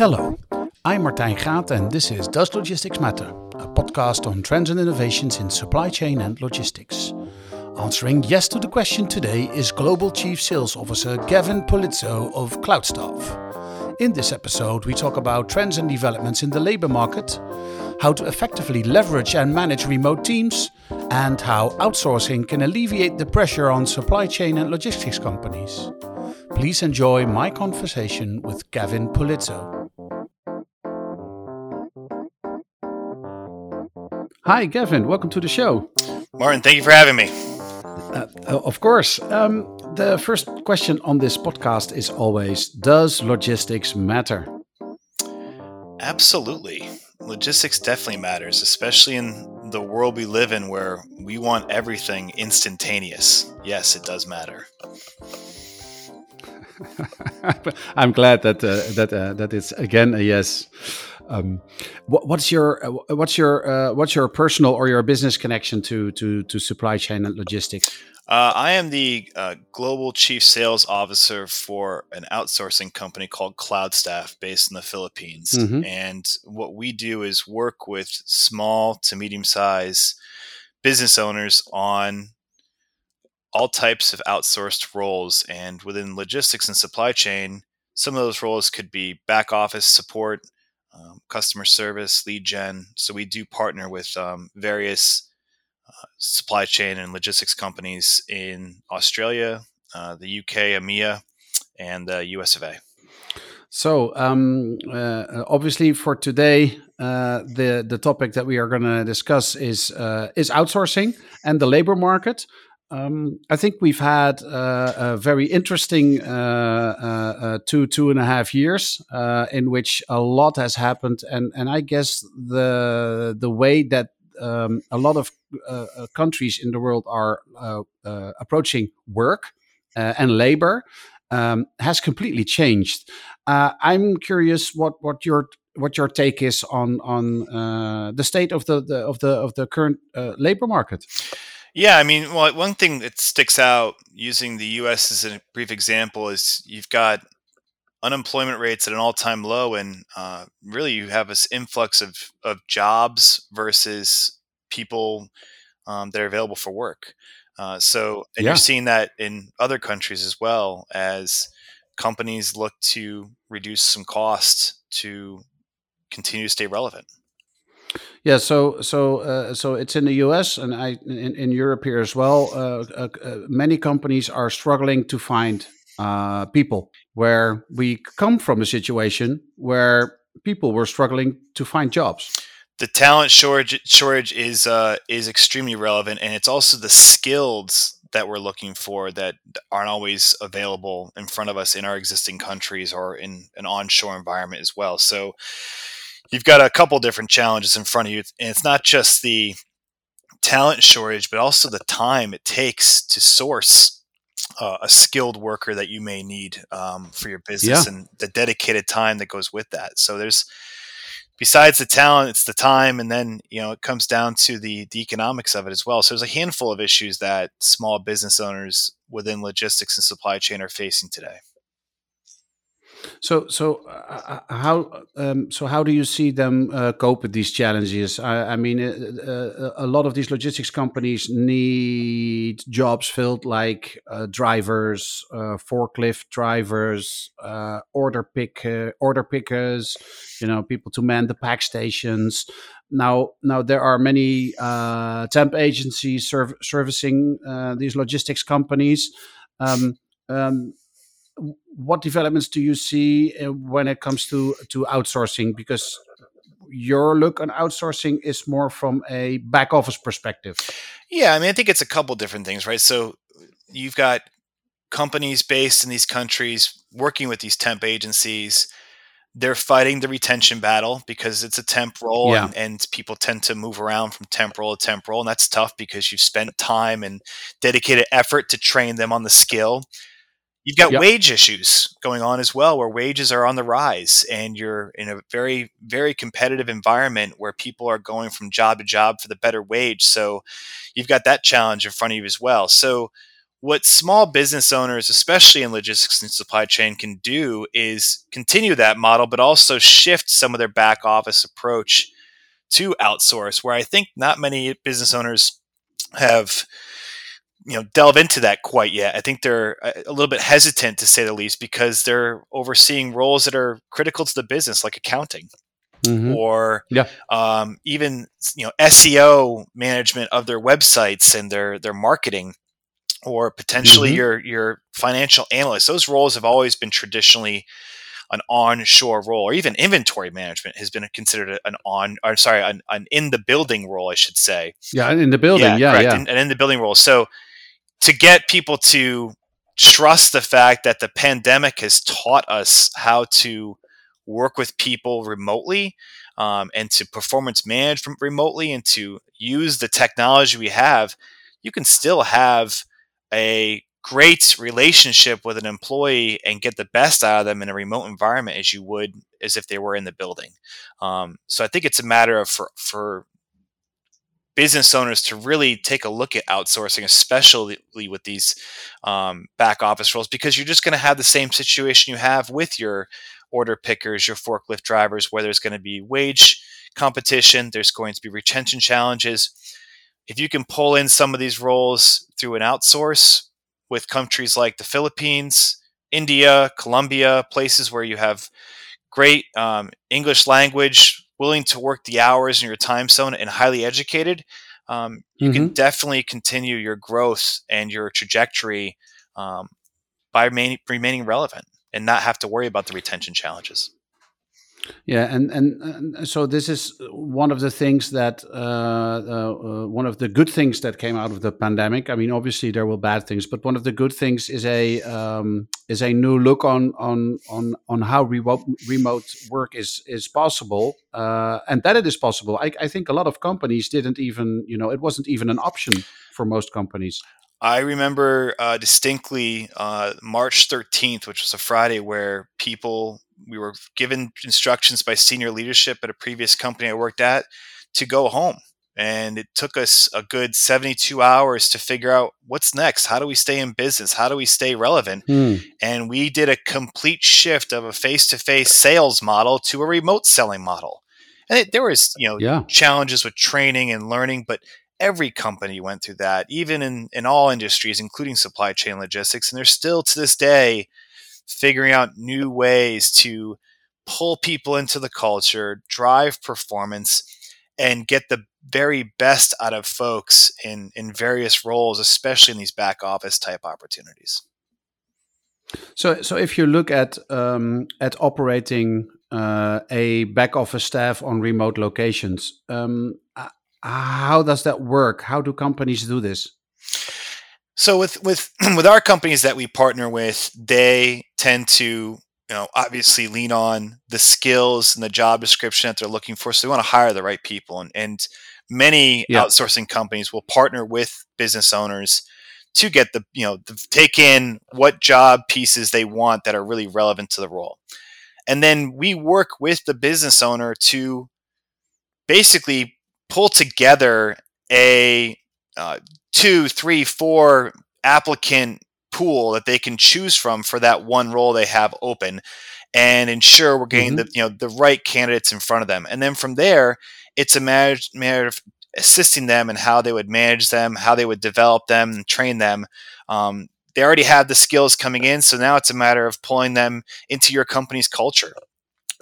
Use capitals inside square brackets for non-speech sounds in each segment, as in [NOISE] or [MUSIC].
Hello, I'm Martijn Gaat and this is Does Logistics Matter, a podcast on trends and innovations in supply chain and logistics. Answering yes to the question today is Global Chief Sales Officer Gavin Polizzo of Cloudstaff. In this episode, we talk about trends and developments in the labor market, how to effectively leverage and manage remote teams, and how outsourcing can alleviate the pressure on supply chain and logistics companies. Please enjoy my conversation with Gavin Polizzo. Hi, Gavin. Welcome to the show. Martin, thank you for having me. Uh, of course. Um, the first question on this podcast is always Does logistics matter? Absolutely. Logistics definitely matters, especially in the world we live in where we want everything instantaneous. Yes, it does matter. [LAUGHS] I'm glad that uh, that uh, that it's again a yes. Um, what, what's your uh, what's your uh, what's your personal or your business connection to to to supply chain and logistics? Uh, I am the uh, global chief sales officer for an outsourcing company called Cloudstaff, based in the Philippines. Mm-hmm. And what we do is work with small to medium size business owners on all types of outsourced roles. And within logistics and supply chain, some of those roles could be back office support, um, customer service, lead gen. So we do partner with um, various uh, supply chain and logistics companies in Australia, uh, the UK, EMEA, and the US of A. So um, uh, obviously, for today, uh, the the topic that we are going to discuss is uh, is outsourcing and the labor market. Um, I think we've had uh, a very interesting uh, uh, uh, two two and a half years uh, in which a lot has happened, and and I guess the the way that um, a lot of uh, countries in the world are approaching work and labor um, has completely changed. I'm curious what what your what your take is on on the state of the, the of the of the current labor market. Yeah, I mean, well, one thing that sticks out using the U.S. as a brief example is you've got unemployment rates at an all-time low, and uh, really you have this influx of of jobs versus people um, that are available for work. Uh, so, and yeah. you're seeing that in other countries as well as companies look to reduce some costs to continue to stay relevant. Yeah, so so uh, so it's in the U.S. and I in, in Europe here as well. Uh, uh, uh, many companies are struggling to find uh, people. Where we come from a situation where people were struggling to find jobs. The talent shortage shortage is uh, is extremely relevant, and it's also the skills that we're looking for that aren't always available in front of us in our existing countries or in an onshore environment as well. So you've got a couple different challenges in front of you, and it's not just the talent shortage, but also the time it takes to source uh, a skilled worker that you may need um, for your business, yeah. and the dedicated time that goes with that. So there's besides the talent, it's the time, and then you know it comes down to the the economics of it as well. So there's a handful of issues that small business owners within logistics and supply chain are facing today. So, so uh, uh, how um, so how do you see them uh, cope with these challenges? I, I mean, uh, uh a lot of these logistics companies need jobs filled, like uh, drivers, forklift drivers, order pick order pickers. You know, people to man the pack stations. Now, now there are many temp agencies serv- servicing these logistics companies. Um, um, what developments do you see uh, when it comes to to outsourcing? Because your look on outsourcing is more from a back office perspective. Yeah, I mean, I think it's a couple different things, right? So you've got companies based in these countries working with these temp agencies. They're fighting the retention battle because it's a temp role yeah. and, and, people tend to move around from temporal to temporal. And that's tough because you've spent time and dedicated effort to train them on the skill. You've got yep. wage issues going on as well, where wages are on the rise, and you're in a very, very competitive environment where people are going from job to job for the better wage. So you've got that challenge in front of you as well. So what small business owners, especially in logistics and supply chain, can do is continue that model, but also shift some of their back office approach to outsource, where I think not many business owners have you know delve into that quite yet. I think they're a little bit hesitant to say the least because they're overseeing roles that are critical to the business, like accounting. Mm-hmm. Or yeah. um, even you know SEO management of their websites and their their marketing, or potentially mm-hmm. your your financial analyst. Those roles have always been traditionally an onshore role, or even inventory management has been considered an on, or sorry, an, an in the building role, I should say. Yeah, in the building. Yeah, yeah, yeah. An, an in the building role. So to get people to trust the fact that the pandemic has taught us how to work with people remotely um, and to performance manage remotely and to use the technology we have, you can still have a great relationship with an employee and get the best out of them in a remote environment as you would as if they were in the building. Um, so I think it's a matter of for, for business owners to really take a look at outsourcing, especially with these um, back office roles, because you're just going to have the same situation you have with your order pickers, your forklift drivers, where there's going to be wage competition, there's going to be retention challenges. If you can pull in some of these roles through an outsource with countries like the Philippines, India, Colombia, places where you have great um, English language willing to work the hours in your time zone and highly educated, um, you mm-hmm. can definitely continue your growth and your trajectory um, by remaining, remaining relevant and not have to worry about the retention challenges. Yeah, and, and, and so this is one of the things that uh, uh, uh, one of the good things that came out of the pandemic. I mean, obviously there were bad things, but one of the good things is a um, is a new look on on on on how remote remote work is is possible, uh, and that it is possible. I, I think a lot of companies didn't even you know it wasn't even an option for most companies. I remember uh, distinctly uh, March 13th, which was a Friday, where people we were given instructions by senior leadership at a previous company I worked at to go home. And it took us a good 72 hours to figure out what's next. How do we stay in business? How do we stay relevant? Mm. And we did a complete shift of a face to face sales model to a remote selling model. And it, there was, you know, yeah. challenges with training and learning, but every company went through that, even in, in all industries, including supply chain logistics. And there's still to this day figuring out new ways to pull people into the culture, drive performance, and get the very best out of folks in, in various roles, especially in these back office type opportunities. So, so if you look at um, at operating uh, a back office staff on remote locations, um, how does that work? How do companies do this? So with with [CLEARS THROAT] with our companies that we partner with, they tend to you know obviously lean on the skills and the job description that they're looking for. So they want to hire the right people, and and many yeah. outsourcing companies will partner with business owners to get the you know the, take in what job pieces they want that are really relevant to the role, and then we work with the business owner to basically pull together a uh, two, three, four applicant pool that they can choose from for that one role they have open and ensure we're getting mm-hmm. the you know the right candidates in front of them. And then from there it's a matter, matter of assisting them and how they would manage them how they would develop them and train them. Um, they already have the skills coming in so now it's a matter of pulling them into your company's culture.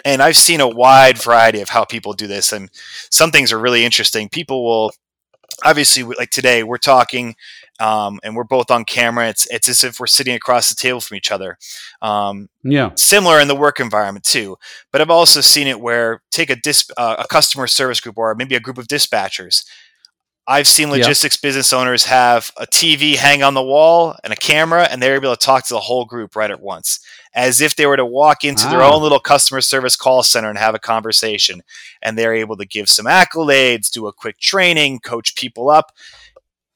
And i've seen a wide variety of how people do this and some things are really interesting. People will obviously like today we're talking um, and we're both on camera it's it's as if we're sitting across the table from each other um, yeah similar in the work environment too but i've also seen it where take a dis- uh, a customer service group or maybe a group of dispatchers I've seen logistics yeah. business owners have a TV hang on the wall and a camera, and they're able to talk to the whole group right at once, as if they were to walk into ah. their own little customer service call center and have a conversation. And they're able to give some accolades, do a quick training, coach people up.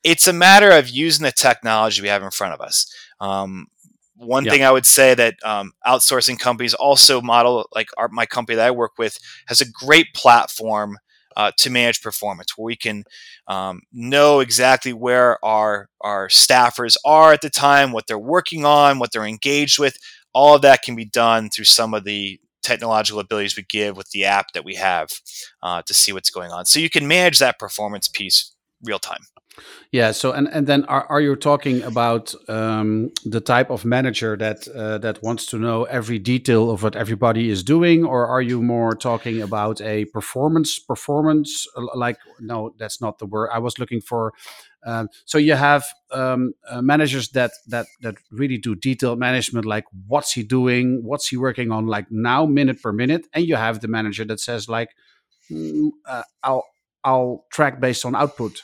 It's a matter of using the technology we have in front of us. Um, one yeah. thing I would say that um, outsourcing companies also model, like our, my company that I work with, has a great platform uh, to manage performance, where we can um, know exactly where our our staffers are at the time, what they're working on, what they're engaged with. All of that can be done through some of the technological abilities we give with the app that we have uh, to see what's going on. So you can manage that performance piece real time. Yeah. So and and then are, are you talking about um, the type of manager that uh, that wants to know every detail of what everybody is doing, or are you more talking about a performance performance like no, that's not the word I was looking for. Um, so you have um, uh, managers that that that really do detailed management, like what's he doing, what's he working on, like now minute per minute, and you have the manager that says like, mm, uh, I'll I'll track based on output.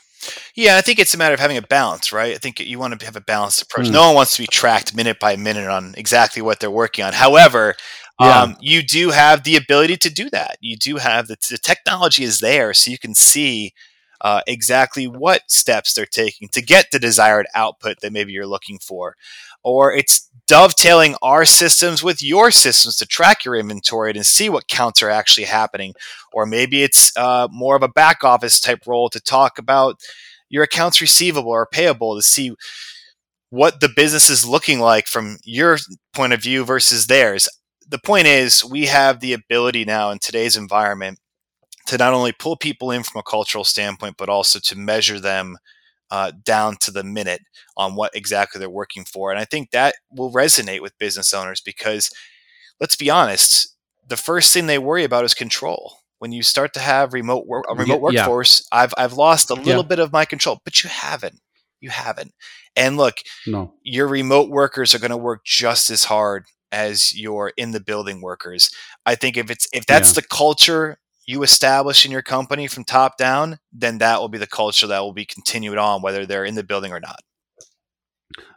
Yeah, I think it's a matter of having a balance, right? I think you want to have a balanced approach. Mm. No one wants to be tracked minute by minute on exactly what they're working on. However, yeah. um, you do have the ability to do that. You do have the, the technology is there, so you can see uh, exactly what steps they're taking to get the desired output that maybe you're looking for. Or it's dovetailing our systems with your systems to track your inventory and see what counts are actually happening. Or maybe it's uh, more of a back office type role to talk about your accounts receivable or payable to see what the business is looking like from your point of view versus theirs. The point is, we have the ability now in today's environment to not only pull people in from a cultural standpoint, but also to measure them uh, down to the minute on what exactly they're working for. And I think that will resonate with business owners because let's be honest, the first thing they worry about is control. When you start to have remote work, a remote workforce, yeah. I've I've lost a little yeah. bit of my control, but you haven't. You haven't. And look, no. your remote workers are going to work just as hard as your in the building workers. I think if it's if that's yeah. the culture you establish in your company from top down, then that will be the culture that will be continued on, whether they're in the building or not.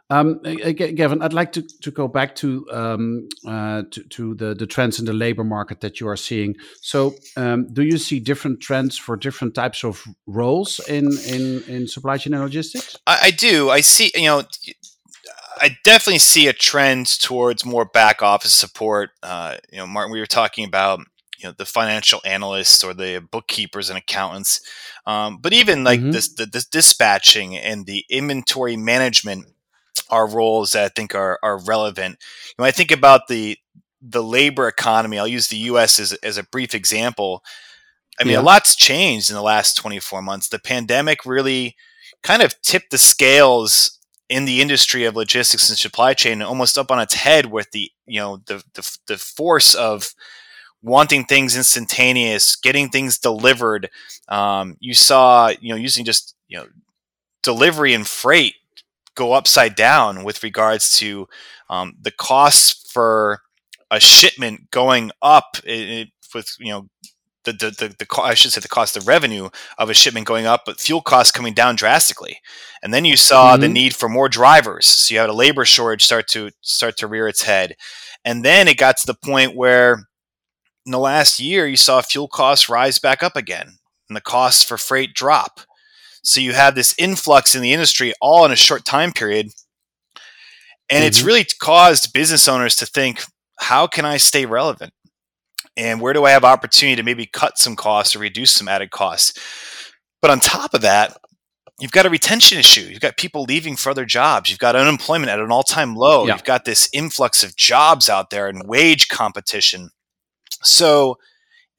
Um, Gavin, I'd like to, to go back to, um, uh, to, to the the trends in the labor market that you are seeing. So, um, do you see different trends for different types of roles in in, in supply chain and logistics? I, I do. I see. You know, I definitely see a trend towards more back office support. Uh, you know, Martin, we were talking about you know the financial analysts or the bookkeepers and accountants um, but even like mm-hmm. this the, this dispatching and the inventory management are roles that i think are, are relevant when i think about the the labor economy i'll use the us as, as a brief example i mean yeah. a lot's changed in the last 24 months the pandemic really kind of tipped the scales in the industry of logistics and supply chain almost up on its head with the you know the the, the force of wanting things instantaneous, getting things delivered. Um, you saw, you know, using just you know delivery and freight go upside down with regards to um, the costs for a shipment going up it, it, with you know the, the, the, the, I should say the cost of revenue of a shipment going up, but fuel costs coming down drastically. And then you saw mm-hmm. the need for more drivers. So you had a labor shortage start to start to rear its head. And then it got to the point where in the last year, you saw fuel costs rise back up again and the costs for freight drop. So you have this influx in the industry all in a short time period. And mm-hmm. it's really caused business owners to think, how can I stay relevant? And where do I have opportunity to maybe cut some costs or reduce some added costs? But on top of that, you've got a retention issue. You've got people leaving for other jobs. You've got unemployment at an all time low. Yeah. You've got this influx of jobs out there and wage competition. So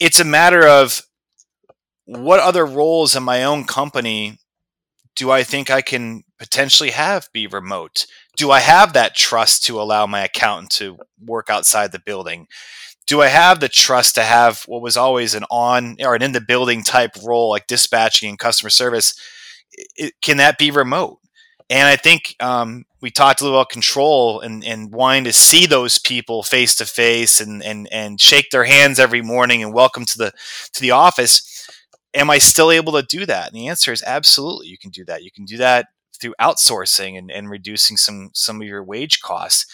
it's a matter of what other roles in my own company do I think I can potentially have be remote? Do I have that trust to allow my accountant to work outside the building? Do I have the trust to have what was always an on or an in the building type role like dispatching and customer service? It, can that be remote? And I think um, we talked a little about control and, and wanting to see those people face to face and and and shake their hands every morning and welcome to the to the office. Am I still able to do that? And the answer is absolutely. You can do that. You can do that through outsourcing and, and reducing some some of your wage costs.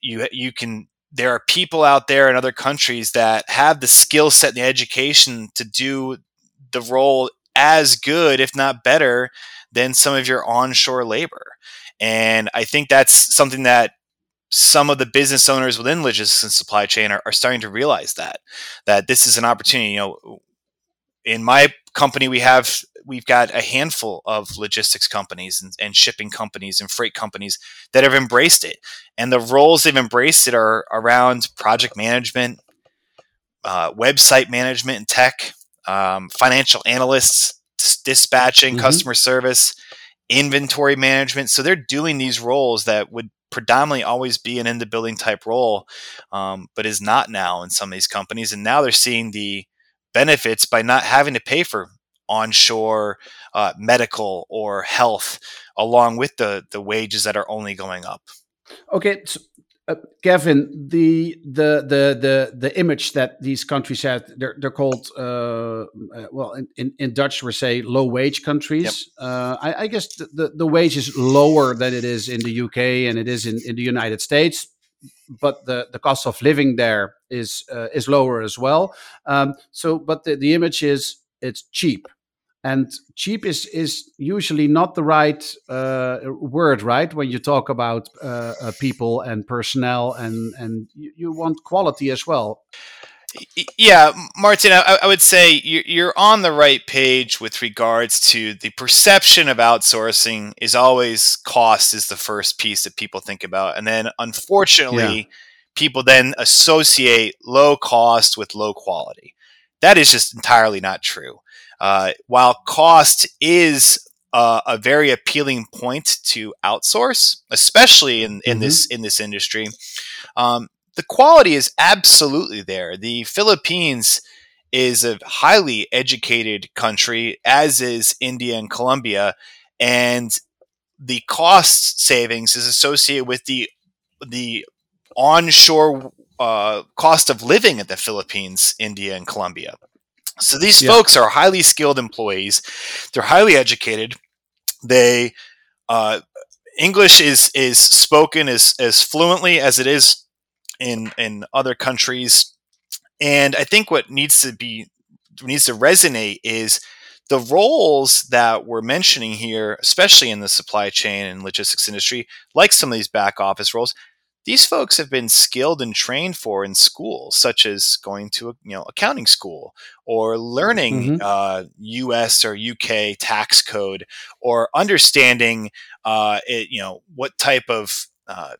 You you can there are people out there in other countries that have the skill set and the education to do the role as good, if not better, than some of your onshore labor. And I think that's something that some of the business owners within logistics and supply chain are, are starting to realize that that this is an opportunity. You know, in my company, we have we've got a handful of logistics companies and, and, shipping companies and freight companies that have embraced it. And the roles they've embraced it are around project management, uh, website management and tech, um, financial analysts, dispatching, mm-hmm. customer service, inventory management. So they're doing these roles that would predominantly always be an in the building type role, um, but is not now in some of these companies. And now they're seeing the benefits by not having to pay for onshore uh, medical or health along with the the wages that are only going up okay so, uh, Gavin, the, the the the the image that these countries have, they're they're called uh, uh, well in, in, in Dutch we say low wage countries. Yep. Uh, I, I, guess the, the, the wage is lower than it is in the UK and it is in, in the United States, but the, the cost of living there is uh, is lower as well. Um, so, but the, the image is it's cheap and cheap is is usually not the right uh, word right? When you talk about uh, uh, people and personnel and and you, you, want quality as well. Yeah martin i, I would say you're on the right page with regards to the perception of outsourcing is always cost is the first piece that people think about. And then unfortunately yeah. people then associate low cost with low quality. That is just entirely not true uh, while cost is uh, a very appealing point to outsource, especially in, in mm-hmm. this in this industry, um, the quality is absolutely there. The Philippines is a highly educated country, as is India and Colombia, and the cost savings is associated with the the onshore uh, cost of living in the Philippines, India, and Colombia. So these yeah. folks are highly skilled employees. They're highly educated. They uh, English is is spoken as as fluently as it is in in other countries. And I think what needs to be needs to resonate is the roles that we're mentioning here, especially in the supply chain and logistics industry, like some of these back office roles, these folks have been skilled and trained for in schools, such as going to a you know accounting school or learning mm-hmm. uh, U.S. or U.K. tax code or understanding uh, it, you know what type of uh,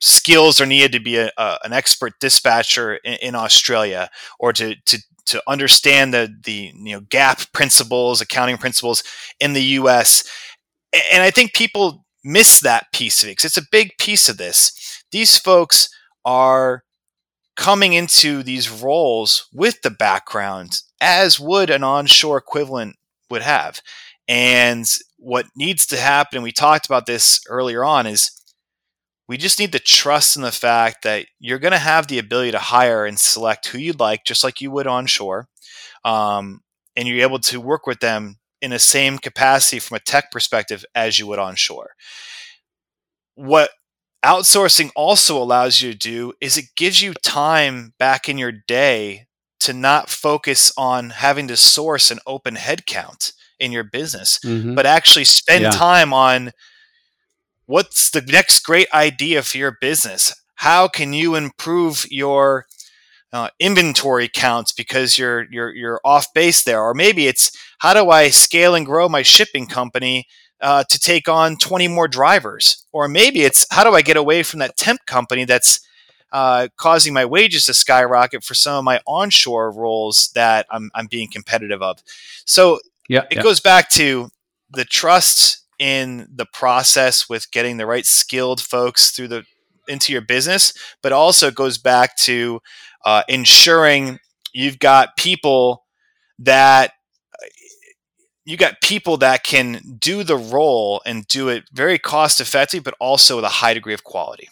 skills are needed to be a, a, an expert dispatcher in, in, Australia or to to to understand the the you know GAAP principles, accounting principles in the U.S. And I think people miss that piece of it because it's a big piece of this. These folks are coming into these roles with the background as would an onshore equivalent would have. And what needs to happen, and we talked about this earlier on, is we just need to trust in the fact that you're going to have the ability to hire and select who you'd like, just like you would onshore. Um, and you're able to work with them in the same capacity from a tech perspective as you would onshore. What outsourcing also allows you to do is it gives you time back in your day to not focus on having to source an open headcount in your business, mm-hmm. but actually spend yeah. time on what's the next great idea for your business? How can you improve your uh, inventory counts because you're you're you're off base there, or maybe it's how do I scale and grow my shipping company uh, to take on 20 more drivers, or maybe it's how do I get away from that temp company that's uh, causing my wages to skyrocket for some of my onshore roles that I'm I'm being competitive of. So yeah, it yeah. goes back to the trust in the process with getting the right skilled folks through the into your business, but also it goes back to uh, ensuring you've got people that you got people that can do the role and do it very cost effectively, but also with a high degree of quality.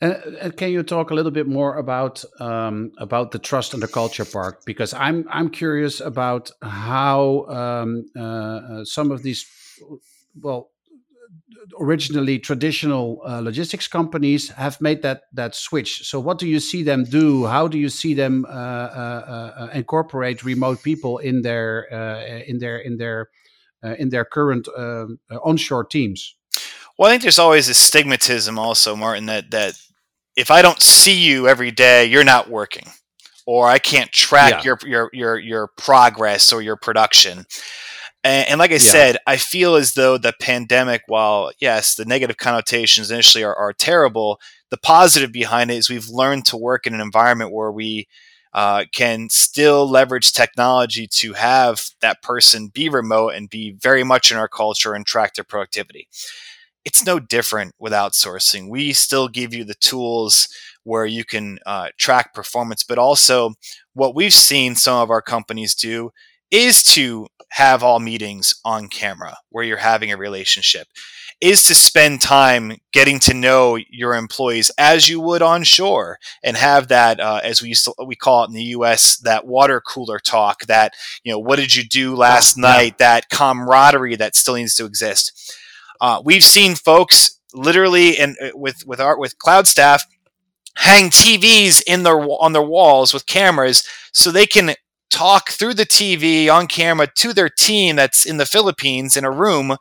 And, can you talk a little bit more about um, about the trust and the culture part? Because I'm I'm curious about how um, uh, uh some of these well originally traditional uh, logistics companies have made that that switch. So, what do you see them do? How do you see them uh, uh, uh incorporate remote people in their uh, in their in their uh, in their current onshore teams? Well, I think there's always a stigmatism, also, Martin, that that if I don't see you every day, you're not working or I can't track yeah. your, your your your progress or your production. And, and like I yeah. said, I feel as though the pandemic, while yes, the negative connotations initially are, are terrible, the positive behind it is we've learned to work in an environment where we uh, can still leverage technology to have that person be remote and be very much in our culture and track their productivity. It's no different with outsourcing. We still give you the tools where you can uh, track performance, but also what we've seen some of our companies do is to have all meetings on camera where you're having a relationship is to spend time getting to know your employees as you would on shore and have that uh, as we used to we call it in the US that water cooler talk that you know what did you do last yeah. night that camaraderie that still needs to exist uh, we've seen folks literally and uh, with with our with Cloudstaff hang TVs in their on their walls with cameras so they can talk through the TV on camera to their team that's in the Philippines in a room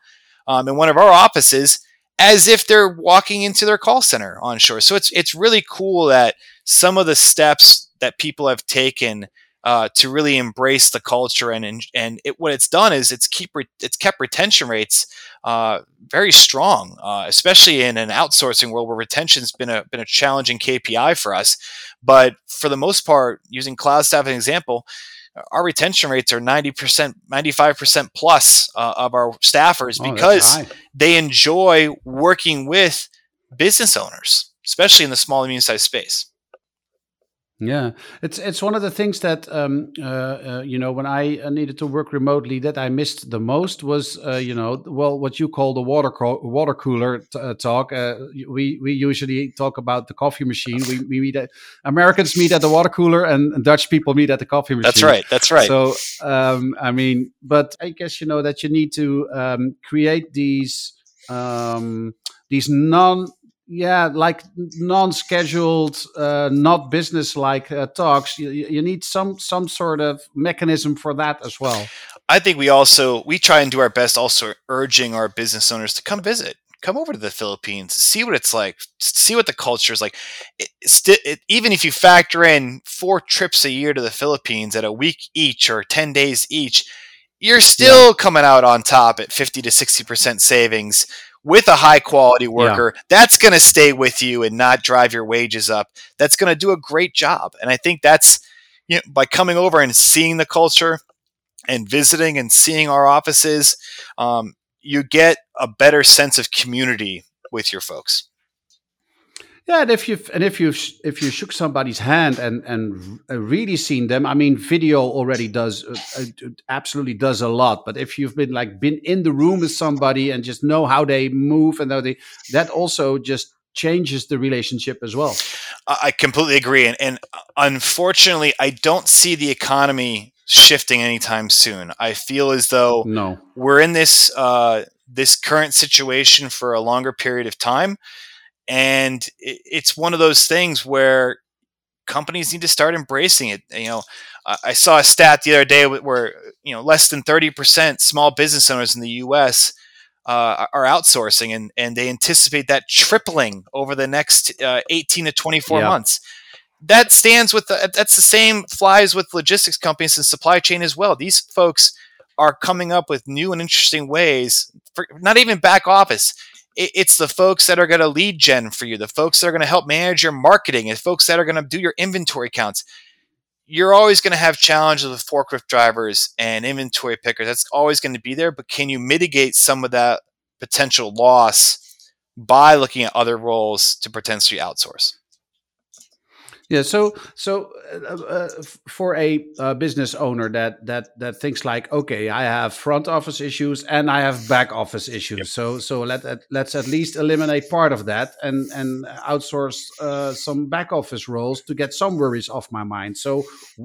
um, in one of our offices as if they're walking into their call center on shore. So it's it's really cool that some of the steps that people have taken uh, to really embrace the culture and and, and it, what it's done is it's keep re- it's kept retention rates uh, very strong, uh, especially in an outsourcing world where retention's been a been a challenging KPI for us. But for the most part, using Cloudstaff as an example, our retention rates are 90%, 95% plus uh, of our staffers oh, because they enjoy working with business owners, especially in the small and medium sized space. Yeah, it's it's one of the things that um, uh, uh, you know when I uh, needed to work remotely that I missed the most was uh, you know well what you call the water co- water cooler t- uh, talk. Uh, we we usually talk about the coffee machine. We, we meet at, Americans meet at the water cooler and Dutch people meet at the coffee machine. That's right. That's right. So um, I mean, but I guess you know that you need to um, create these um, these non yeah like non-scheduled uh, not business like uh, talks you, you need some some sort of mechanism for that as well. I think we also we try and do our best also urging our business owners to come visit. Come over to the philippines see what it's like see what the culture is like. It, it, even if you factor in four trips a year to the philippines at a week each or 10 days each you're still yeah. coming out on top at 50 to 60% savings with a high quality worker yeah. that's going to stay with you and not drive your wages up. That's going to do a great job. And i think that's you know by coming over and seeing the culture and visiting and seeing our offices um, you get a better sense of community with your folks yeah, and if you've and if you've if you shook somebody's hand and and really seen them, I mean, video already does uh, uh absolutely does a lot. But if you've been like been in the room with somebody and just know how they move and how they that also just changes the relationship as well. I completely agree, and, and unfortunately, I don't see the economy shifting anytime soon. I feel as though no, we're in this uh, this current situation for a longer period of time and it's one of those things where companies need to start embracing it. You know, I saw a stat the other day where you know less than thirty percent small business owners in the U.S. Uh, are outsourcing, and and they anticipate that tripling over the next uh, eighteen to twenty four yeah. months. That stands with the, that's the same flies with logistics companies and supply chain as well. These folks are coming up with new and interesting ways for not even back office it's the folks that are going to lead gen for you, the folks that are going to help manage your marketing, and folks that are going to do your inventory counts. You're always going to have challenges with forklift drivers and inventory pickers. That's always going to be there, but can you mitigate some of that potential loss by looking at other roles to potentially outsource? Yeah. So so uh, uh, for a uh, business owner that that that thinks like, okay, I have front office issues and I have back office issues. Yep. So so let let's at least eliminate part of that and and outsource uh, some back office roles to get some worries off my mind. So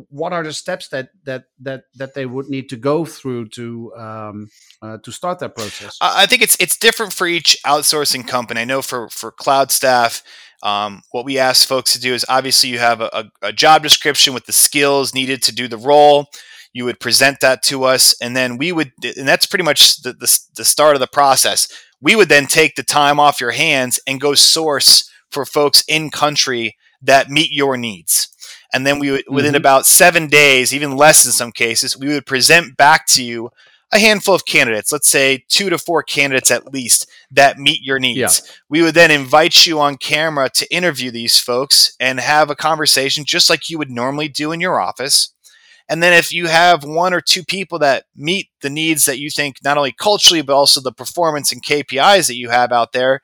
what are the steps that that that that they would need to go through to um, uh, to start that process? I think it's it's different for each outsourcing company. I know for for Cloudstaff um, what we ask folks to do is obviously you have a, a, job description with the skills needed to do the role. You would present that to us, and then we would, and that's pretty much the, the, the start of the process. We would then take the time off your hands and go source for folks in country that meet your needs. and then we would, within mm-hmm. about seven days, even less in some cases, we would present back to you a handful of candidates, let's say two to four candidates at least, that meet your needs. Yeah. We would then invite you on camera to interview these folks and have a conversation just like you would normally do in your office. And then if you have one or two people that meet the needs that you think not only culturally, but also the performance and KPIs that you have out there,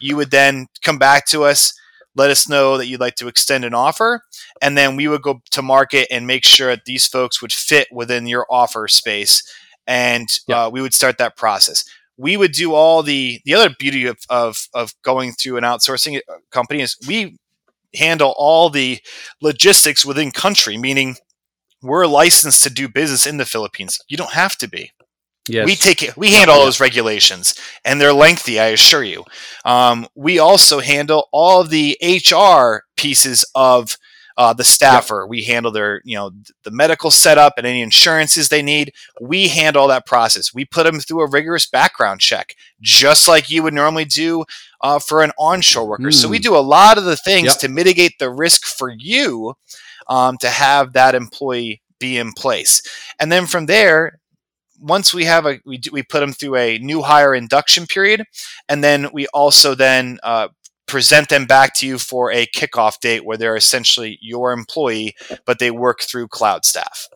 you would then come back to us, let us know that you'd like to extend an offer, and then we would go to market and make sure that these folks would fit within your offer space, and uh, we would start that process. We would do all the the other beauty of, of of going through an outsourcing uh, company is we handle all the logistics within country, meaning we're licensed to do business in the Philippines. You don't have to be. Yes. We take it. We handle all those regulations, and they're lengthy. I assure you. Um, we also handle all the HR pieces of uh, the staffer. Yep. We handle their, you know, the medical setup and any insurances they need. We handle that process. We put them through a rigorous background check, just like you would normally do uh, for an onshore worker. Mm. So we hmm. do a lot of the things yep. to mitigate the risk for you um, to have that employee be in place. And then from there, once we have a we, do, we put them through a new hire induction period and then we also then uh, present them back to you for a kickoff date where they're essentially your employee but they work through Cloudstaff.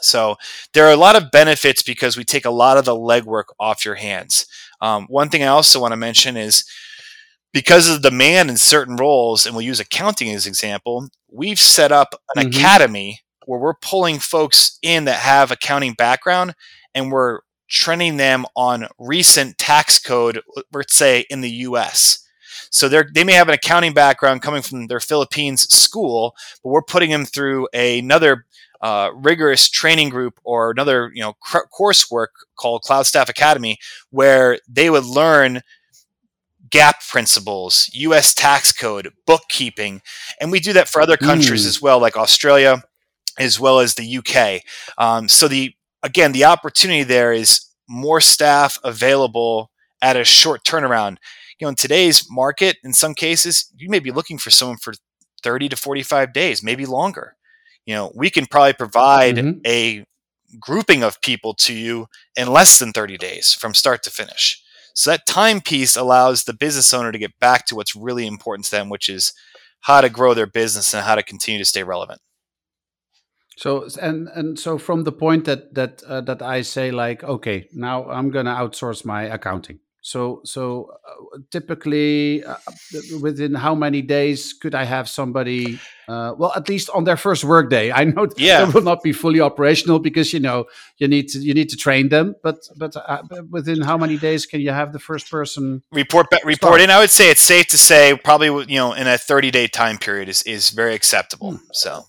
so there are a lot of benefits because we take a lot of the legwork off your hands um, one thing i also want to mention is because of the demand in certain roles and we'll use accounting as an example we've set up an mm-hmm. academy where we're pulling folks in that have accounting background and we're training them on recent tax code, let's say in the US. So they they may have an accounting background coming from their Philippines school, but we're putting them through another uh, rigorous training group or another you know cr- coursework called Cloudstaff Academy, where they would learn GAAP principles, U.S. tax code, bookkeeping, and we do that for other countries mm. as well, like Australia, as well as the UK. Um, so the again, the opportunity there is more staff available at a short turnaround. You know, in today's market, in some cases, you may be looking for someone for 30 to 45 days, maybe longer. You know, we can probably provide mm-hmm. a grouping of people to you in less than 30 days from start to finish. So that time piece allows the business owner to get back to what's really important to them, which is how to grow their business and how to continue to stay relevant. So and and so from the point that that uh, that I say like okay now I'm gonna outsource my accounting. So so uh, typically uh, within how many days could I have somebody uh, well at least on their first workday? I know [LAUGHS] yeah. they will not be fully operational because you know you need to you need to train them. But but uh, within how many days can you have the first person report report in? I would say it's safe to say probably you know in a 30 day time period is is very acceptable. Hmm. So.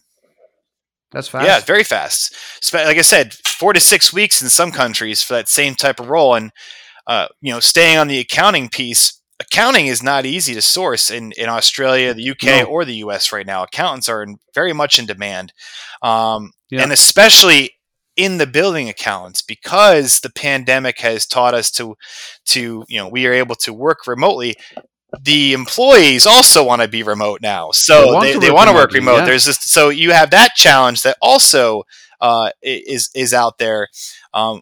That's fast. Yeah, very fast. Like I said, four to six weeks in some countries for that same type of role. And uh, you know, staying on the accounting piece, accounting is not easy to source in, in Australia, the UK, no. or the US right now. Accountants are in, very much in demand, um, yeah. and especially in the building accountants because the pandemic has taught us to to you know we are able to work remotely the employees also want to be remote now. So they, they want to work remote. Yeah. There's this, so you have that challenge that also uh, is is out there. Um,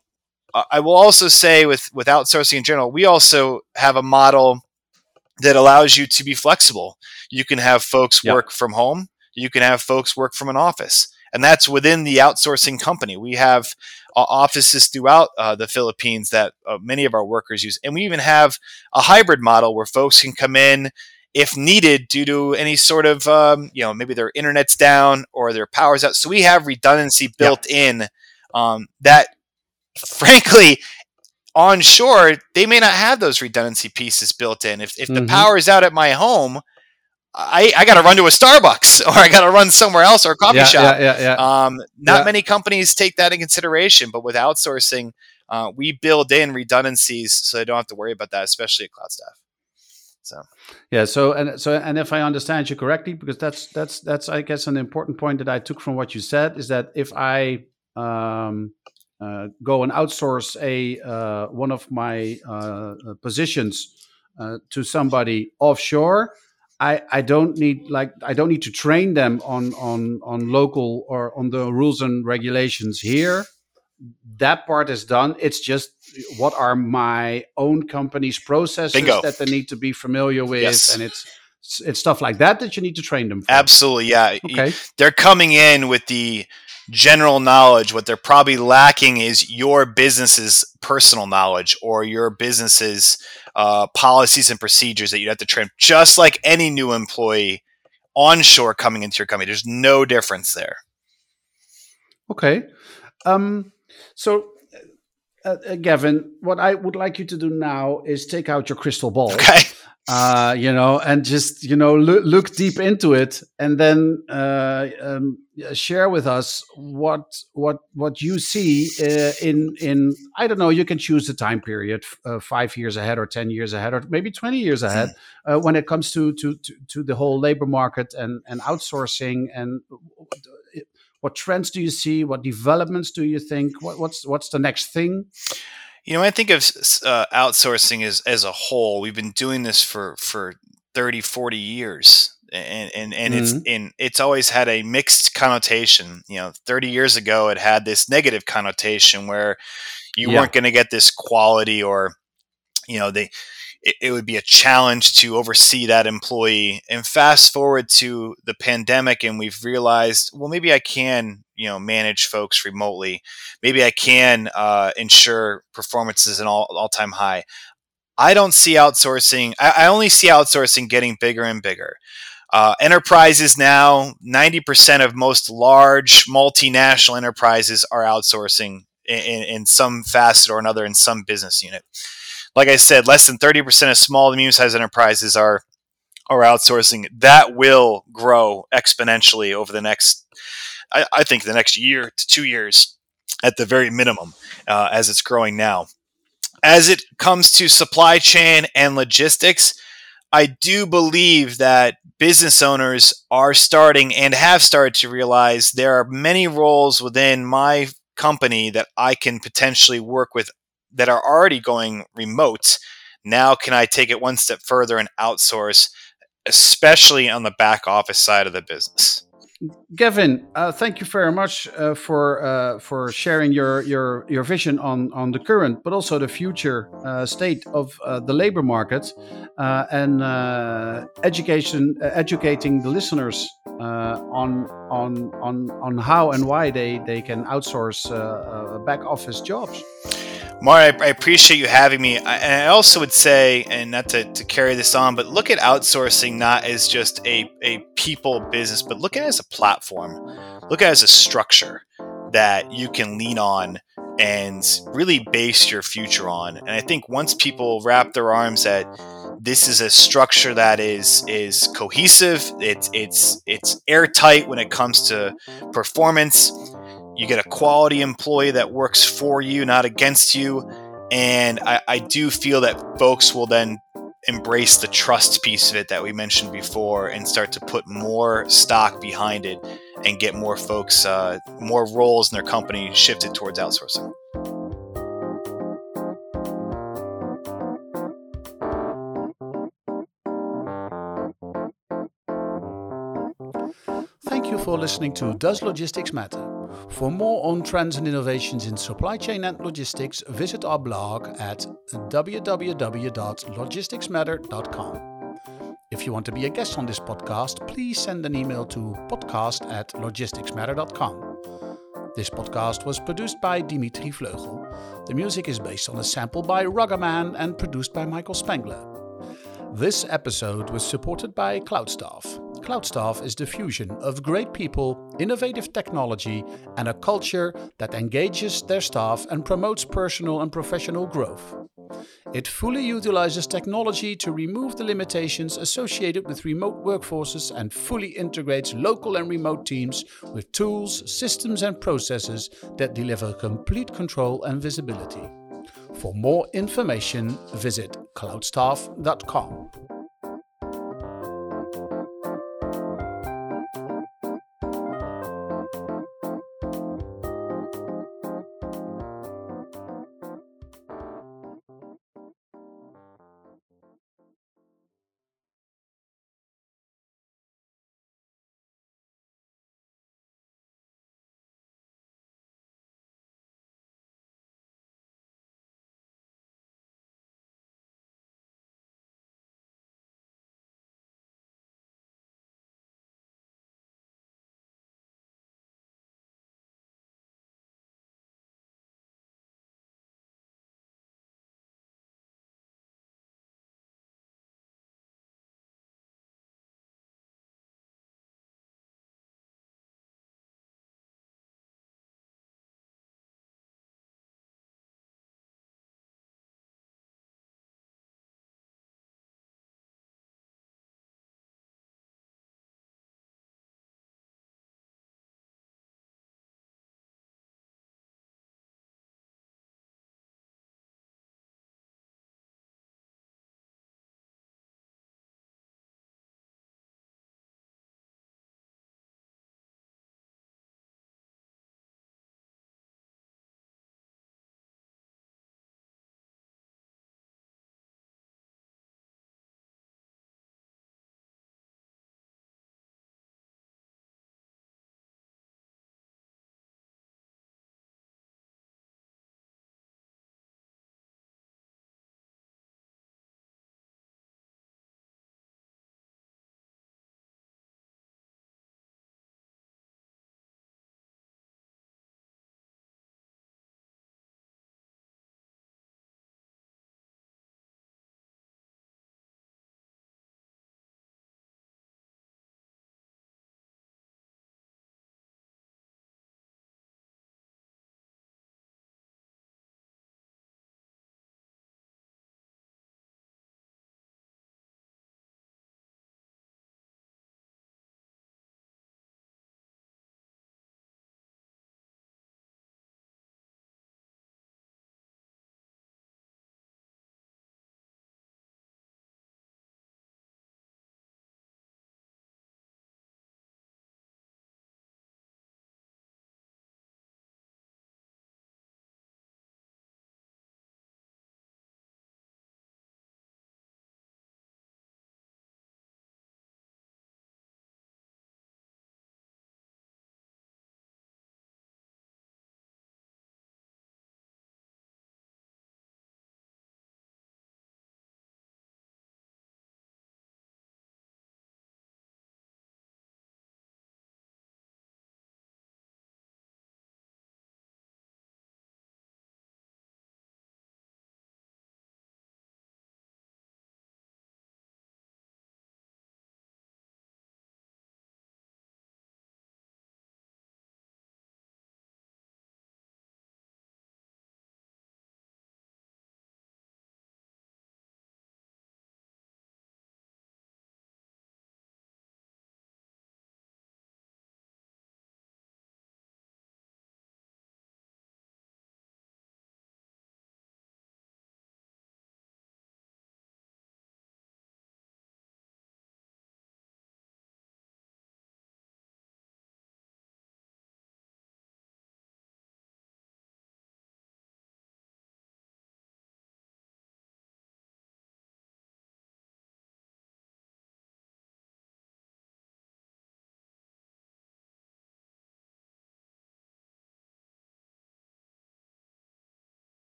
I will also say with with outsourcing in general, we also have a model that allows you to be flexible. You can have folks yep. work from home. You can have folks work from an office and that's within the outsourcing company. We have uh, offices throughout uh, the Philippines that uh, many of our workers use, and we even have a hybrid model where folks can come in if needed due to any sort of um, you know maybe their internet's down or their power's out. So we have redundancy built yeah. in um, that, frankly. on shore, they may not have those redundancy pieces built in. If, if mm-hmm. the power is out at my home, I, I got to run to a Starbucks [LAUGHS] or I got to run somewhere else or a coffee yeah, shop. Yeah, yeah, yeah. Um, not many companies take that in consideration, but with outsourcing, uh, we build in redundancies so they don't have to worry about that, especially at CloudStaff. So yeah, so and so and if I understand you correctly, because that's that's that's I guess an important point that I took from what you said is that if I um, go and outsource a uh, one of my uh, positions uh, to somebody offshore I, I don't need like I don't need to train them on on on local or on the rules and regulations here. That part is done. It's just what are my own company's processes Bingo. that they need to be familiar with, Yes. and it's it's stuff like that that you need to train them for. Absolutely, yeah. Okay. They're coming in with the general knowledge. What they're probably lacking is your business's personal knowledge or your business's uh, policies and procedures that you'd have to train. Just like any new employee onshore coming into your company, there's no difference there. Okay. Um, so, uh, uh, Gavin, what I would like you to do now is take out your crystal ball. Okay. uh, you know, and just you know look, look deep into it, and then uh, um, share with us what what what you see uh, in in I don't know. You can choose the time period, uh, five years ahead, or ten years ahead, or maybe twenty years ahead, uh, when it comes to to to, to the whole labor market and and outsourcing and. What trends do you see? What developments do you think? What, what's what's the next thing? You know, I think of uh, outsourcing as as a whole. We've been doing this for for 30, 40 years. And and, and it's in it's always had a mixed connotation. You know, 30 years ago it had this negative connotation where you Yeah. weren't going to get this quality or you know, they it, it would be a challenge to oversee that employee. And fast forward to the pandemic and we've realized, well, maybe I can, you know, manage folks remotely maybe I can uh, ensure performance is an all all time high. I don't see outsourcing. I, I only see outsourcing getting bigger and bigger. Uh, enterprises now, ninety percent of most large multinational enterprises are outsourcing in, in, in some facet or another in some business unit. Like I said, less than thirty percent of small to medium sized enterprises are are outsourcing. That will grow exponentially over the next, I, I think, the next year to two years at the very minimum uh, as it's growing now. As it comes to supply chain and logistics, I do believe that business owners are starting and have started to realize there are many roles within my company that I can potentially work with that are already going remote. Now, can I take it one step further and outsource, especially on the back office side of the business? Gavin, uh, thank you very much uh, for uh, for sharing your your your vision on on the current, but also the future uh, state of uh, the labor market, uh, and education educating the listeners on on on on how and why they they can outsource back office jobs. Mari, I, I appreciate you having me. I, and I also would say, and not to, to carry this on, but look at outsourcing not as just a, a people business, but look at it as a platform. Look at it as a structure that you can lean on and really base your future on. And I think once people wrap their arms that this is a structure that is is cohesive, it's it's it's airtight when it comes to performance you get a quality employee that works for you, not against you. And I, I, do feel that folks will then embrace the trust piece of it that we mentioned before and start to put more stock behind it and get more folks, uh, more roles in their company shifted towards outsourcing. Thank you for listening to Does Logistics Matter? For more on trends and innovations in supply chain and logistics, visit our blog at www.logisticsmatter.com. If you want to be a guest on this podcast, please send an email to podcast at logisticsmatter.com. This podcast was produced by Dimitry Vleugel. The music is based on a sample by Ragaman and produced by Michael Spengler. This episode was supported by Cloudstaff. Cloudstaff is the fusion of great people, innovative technology, and a culture that engages their staff and promotes personal and professional growth. It fully utilizes technology to remove the limitations associated with remote workforces and fully integrates local and remote teams with tools, systems, and processes that deliver complete control and visibility. For more information, visit cloudstaff.com.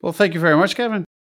Well, thank you very much, Kevin.